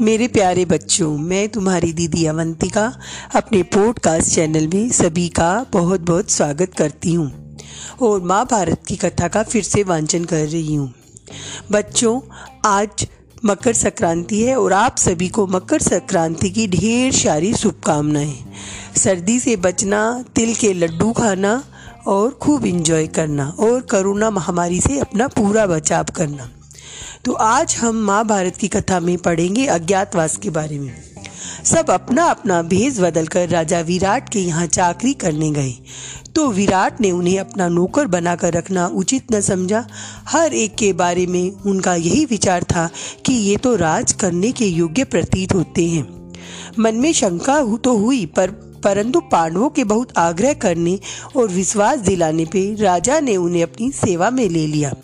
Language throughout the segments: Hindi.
मेरे प्यारे बच्चों, मैं तुम्हारी दीदी अवंतिका अपने पॉडकास्ट चैनल में सभी का बहुत बहुत स्वागत करती हूँ और माँ भारत की कथा का फिर से वांचन कर रही हूँ। बच्चों, आज मकर संक्रांति है और आप सभी को मकर संक्रांति की ढेर सारी शुभकामनाएँ। सर्दी से बचना, तिल के लड्डू खाना और खूब इंजॉय करना और कोरोना महामारी से अपना पूरा बचाव करना। तो आज हम महाभारत की कथा में पढ़ेंगे अज्ञातवास के बारे में। सब अपना अपना भेज बदल कर राजा विराट के यहाँ चाकरी करने गए। तो विराट ने उन्हें अपना नौकर बनाकर रखना उचित न समझा। हर एक के बारे में उनका यही विचार था कि ये तो राज करने के योग्य प्रतीत होते हैं। मन में शंका तो हुई, पर परंतु पांडवों के बहुत आग्रह करने और विश्वास दिलाने पर राजा ने उन्हें अपनी सेवा में ले लिया।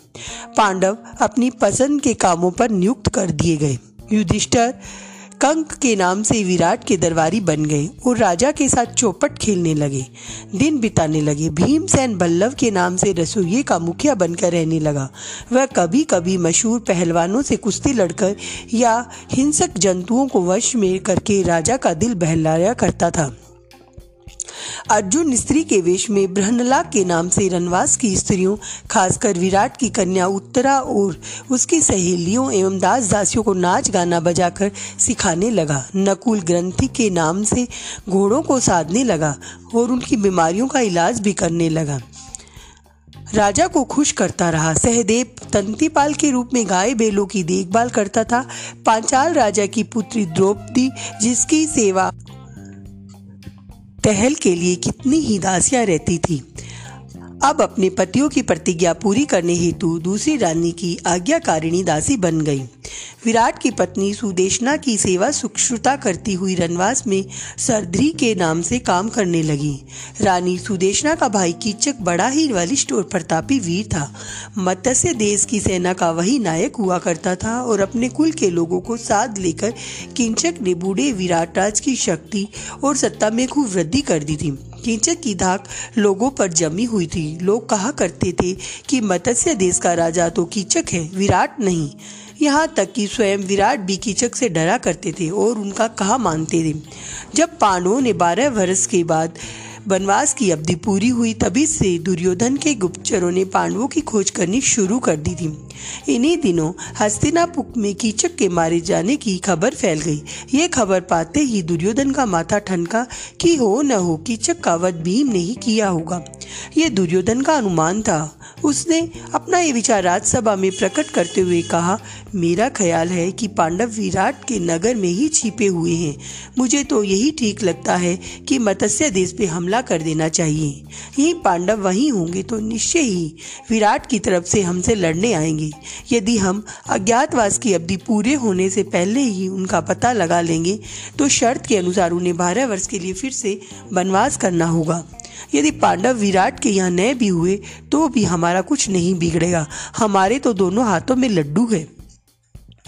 पांडव अपनी पसंद के कामों पर नियुक्त कर दिए गए। युधिष्ठर कंक के नाम से विराट के दरबारी बन गए और राजा के साथ चौपट खेलने लगे। दिन बिताने लगे। भीमसेन बल्लभ के नाम से रसोइये का मुखिया बनकर रहने लगा। वह कभी कभी मशहूर पहलवानों से कुश्ती लड़कर या हिंसक जंतुओं को वश में करके राजा का दिल बहलाया करता था। अर्जुन स्त्री के वेश में ब्रहनला के नाम से रनवास की स्त्रियों, खासकर विराट की कन्या उत्तरा और उसकी सहेलियों एवं दास दासियों को नाच गाना बजाकर सिखाने लगा। नकुल ग्रंथि के नाम से घोड़ों को साधने लगा और उनकी बीमारियों का इलाज भी करने लगा। राजा को खुश करता रहा। सहदेव तंतीपाल के रूप में गाय बैलों की देखभाल करता था। पांचाल राजा की पुत्री द्रौपदी जिसकी सेवा टहल के लिए कितनी ही दासियाँ रहती थी। अब अपने पतियों की प्रतिज्ञा पूरी करने हेतु दूसरी रानी की आज्ञाकारिणी दासी बन गई। विराट की पत्नी सुदेशना की सेवा सुक्षुता करती हुई रनवास में सरधरी के नाम से काम करने लगी। रानी सुदेशना का भाई कीचक बड़ा ही बलिष्ठ और प्रतापी वीर था। मत्स्य देश की सेना का वही नायक हुआ करता था और अपने कुल के लोगों को साथ लेकर किंचक ने बूढ़े विराट राज की शक्ति और सत्ता में खूब वृद्धि कर दी थी। कीचक की धाक लोगों पर जमी हुई थी। लोग कहा करते थे कि मत्स्य देश का राजा तो कीचक है, विराट नहीं। यहाँ तक कि स्वयं विराट भी कीचक से डरा करते थे और उनका कहा मानते थे। जब पांडवों ने बारह वर्ष के बाद वनवास की अवधि पूरी हुई, तभी से दुर्योधन के गुप्तचरों ने पांडवों की खोज करनी शुरू कर दी थी। इन्हीं दिनों हस्तिनापुर में कीचक के मारे जाने की खबर फैल गई। ये खबर पाते ही दुर्योधन का माथा ठनका कि हो न हो, कीचक का वध भीम ने ही किया होगा। ये दुर्योधन का अनुमान था। उसने अपना ये विचार राज्यसभा में प्रकट करते हुए कहा, मेरा ख्याल है कि पांडव विराट के नगर में ही छिपे हुए हैं। मुझे तो यही ठीक लगता है कि मत्स्य देश पे हमला कर देना चाहिए। ये पांडव वहीं होंगे तो निश्चय ही विराट की तरफ़ से हमसे लड़ने आएँगे। यदि हम अज्ञातवास की अवधि पूरे होने से पहले ही उनका पता लगा लेंगे तो शर्त के अनुसार उन्हें बारह वर्ष के लिए फिर से वनवास करना होगा। यदि पांडव विराट के यहाँ नए भी हुए तो भी हमारा कुछ नहीं बिगड़ेगा। हमारे तो दोनों हाथों में लड्डू है।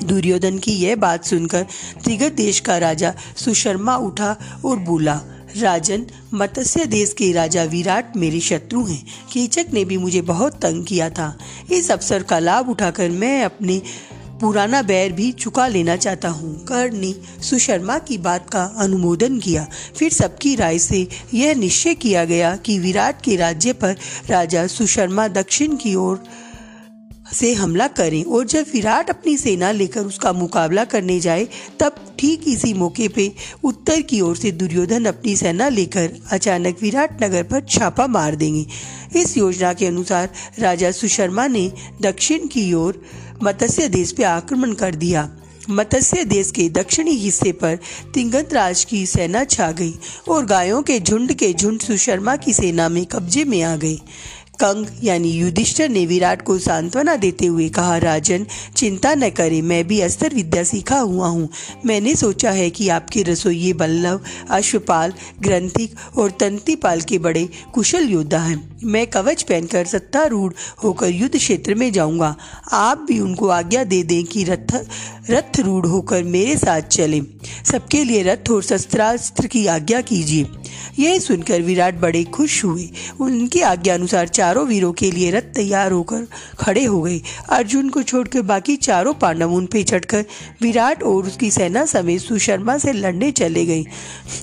दुर्योधन की यह बात सुनकर त्रिगत देश का राजा सुशर्मा उठा और बोला, राजन, मत्स्य देश के राजा विराट मेरे शत्रु हैं। कीचक ने भी मुझे बहुत तंग किया था। इस अवसर का लाभ उठाकर मैं अपने पुराना बैर भी चुका लेना चाहता हूँ। कर्ण ने सुशर्मा की बात का अनुमोदन किया। फिर सबकी राय से यह निश्चय किया गया कि विराट के राज्य पर राजा सुशर्मा दक्षिण की ओर से हमला करें और जब विराट अपनी सेना लेकर उसका मुकाबला करने जाए, तब ठीक इसी मौके पे उत्तर की ओर से दुर्योधन अपनी सेना लेकर अचानक विराट नगर पर छापा मार देंगे। इस योजना के अनुसार राजा सुशर्मा ने दक्षिण की ओर मत्स्य देश पर आक्रमण कर दिया। मत्स्य देश के दक्षिणी हिस्से पर तिंगत राज की सेना छा गई और गायों के झुंड के झुंड सुशर्मा की सेना में कब्जे में आ गए कंग यानी युधिष्ठर ने विराट को सांत्वना देते हुए कहा, राजन, चिंता न करें, मैं भी अस्त्र विद्या सीखा हुआ हूँ। मैंने सोचा है कि आपके रसोइये बल्लभ, अश्वपाल, ग्रंथिक और तंतीपाल के बड़े कुशल योद्धा हैं। मैं कवच पहनकर सत्तारूढ़ होकर युद्ध क्षेत्र में जाऊँगा। आप भी उनको आज्ञा दे दें कि रथ रथ रूढ़ होकर मेरे साथ चलें। सबके लिए रथ और शस्त्रास्त्र की आज्ञा कीजिए। यह सुनकर विराट बड़े खुश हुए। उनकी आज्ञा अनुसार चारों वीरों के लिए रथ तैयार होकर खड़े हो गए। अर्जुन को छोड़कर बाकी चारों पांडव उन पे चढ़कर विराट और उसकी सेना समेत सुशर्मा से लड़ने चले गए।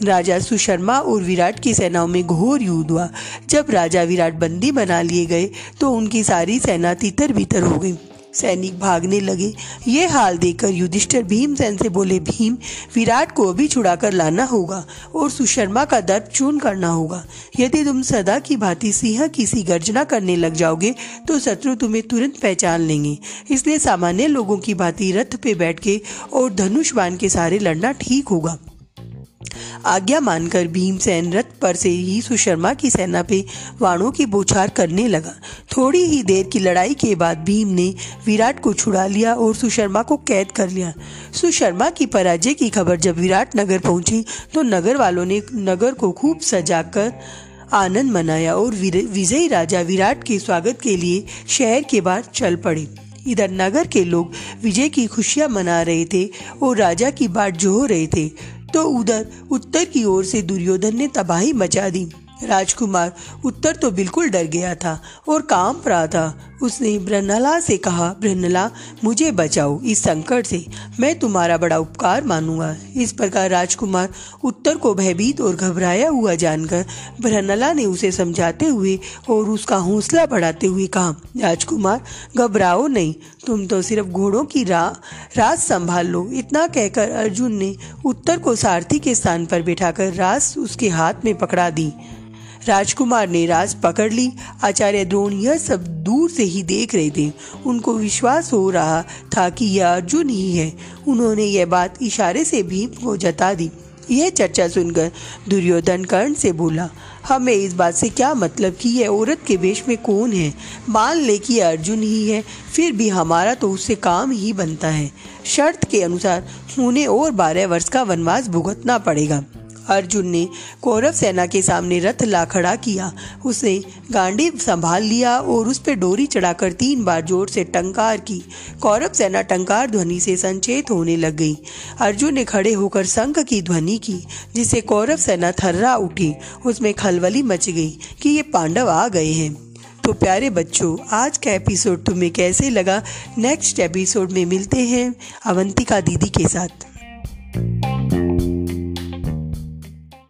राजा सुशर्मा और विराट की सेनाओं में घोर युद्ध हुआ। जब राजा विराट बंदी बना लिए गए तो उनकी सारी सेना तितर बितर हो गई। सैनिक भागने लगे। ये हाल देखकर युधिष्ठिर भीमसेन से बोले, भीम, विराट को अभी छुड़ाकर लाना होगा और सुशर्मा का दर्द चून करना होगा। यदि तुम सदा की भांति सिंह की सी गर्जना करने लग जाओगे तो शत्रु तुम्हें तुरंत पहचान लेंगे। इसलिए सामान्य लोगों की भांति रथ पे बैठ के और धनुष बाण के सहारे लड़ना ठीक होगा। आज्ञा मानकर भीमसेन रथ पर से ही सुशर्मा की सेना पे वाणों की बोछार करने लगा। थोड़ी ही देर की लड़ाई के बाद भीम ने विराट को छुड़ा लिया और सुशर्मा को कैद कर लिया। सुशर्मा की पराजय की खबर जब विराट नगर पहुँची तो नगर वालों ने नगर को खूब सजाकर आनंद मनाया और विजयी राजा विराट के स्वागत के लिए शहर के बाहर चल पड़े। इधर नगर के लोग विजय की खुशियाँ मना रहे थे और राजा की बाट जो रहे थे। तो उधर, उत्तर की ओर से दुर्योधन ने तबाही मचा दी। राजकुमार, उत्तर तो बिल्कुल डर गया था और काम रहा था। उसने ब्रहनला से कहा, ब्रहनला, मुझे बचाओ, इस संकट से। मैं तुम्हारा बड़ा उपकार मानूँगा। इस प्रकार राजकुमार उत्तर को भयभीत और घबराया हुआ जानकर ब्रहनला ने उसे समझाते हुए और उसका हौसला बढ़ाते हुए कहा, राजकुमार, घबराओ नहीं, तुम तो सिर्फ़ घोड़ों की रा राज संभाल लो। इतना कहकर अर्जुन ने उत्तर को सारथी के स्थान पर बैठाकर रास उसके हाथ में पकड़ा दी। राजकुमार ने राज पकड़ ली। आचार्य द्रोण यह सब दूर से ही देख रहे थे। उनको विश्वास हो रहा था कि यह अर्जुन ही है। उन्होंने यह बात इशारे से भीम को जता दी। यह चर्चा सुनकर दुर्योधन कर्ण से बोला, हमें इस बात से क्या मतलब कि यह औरत के वेश में कौन है? मान ले कि अर्जुन ही है, फिर भी हमारा तो उससे काम ही बनता है। शर्त के अनुसार उन्हें और बारह वर्ष का वनवास भुगतना पड़ेगा। अर्जुन ने कौरव सेना के सामने रथ ला खड़ा किया। उसने गांडी संभाल लिया और उस पर डोरी चढ़ाकर तीन बार ज़ोर से टंकार की। कौरव सेना टंकार ध्वनि से संचेत होने लग गई। अर्जुन ने खड़े होकर संघ की ध्वनि की, जिससे कौरव सेना थर्रा उठी। उसमें खलबली मच गई कि ये पांडव आ गए हैं। तो प्यारे बच्चों, आज का एपिसोड तुम्हें कैसे लगा? नेक्स्ट एपिसोड में मिलते हैं अवंतिका दीदी के साथ।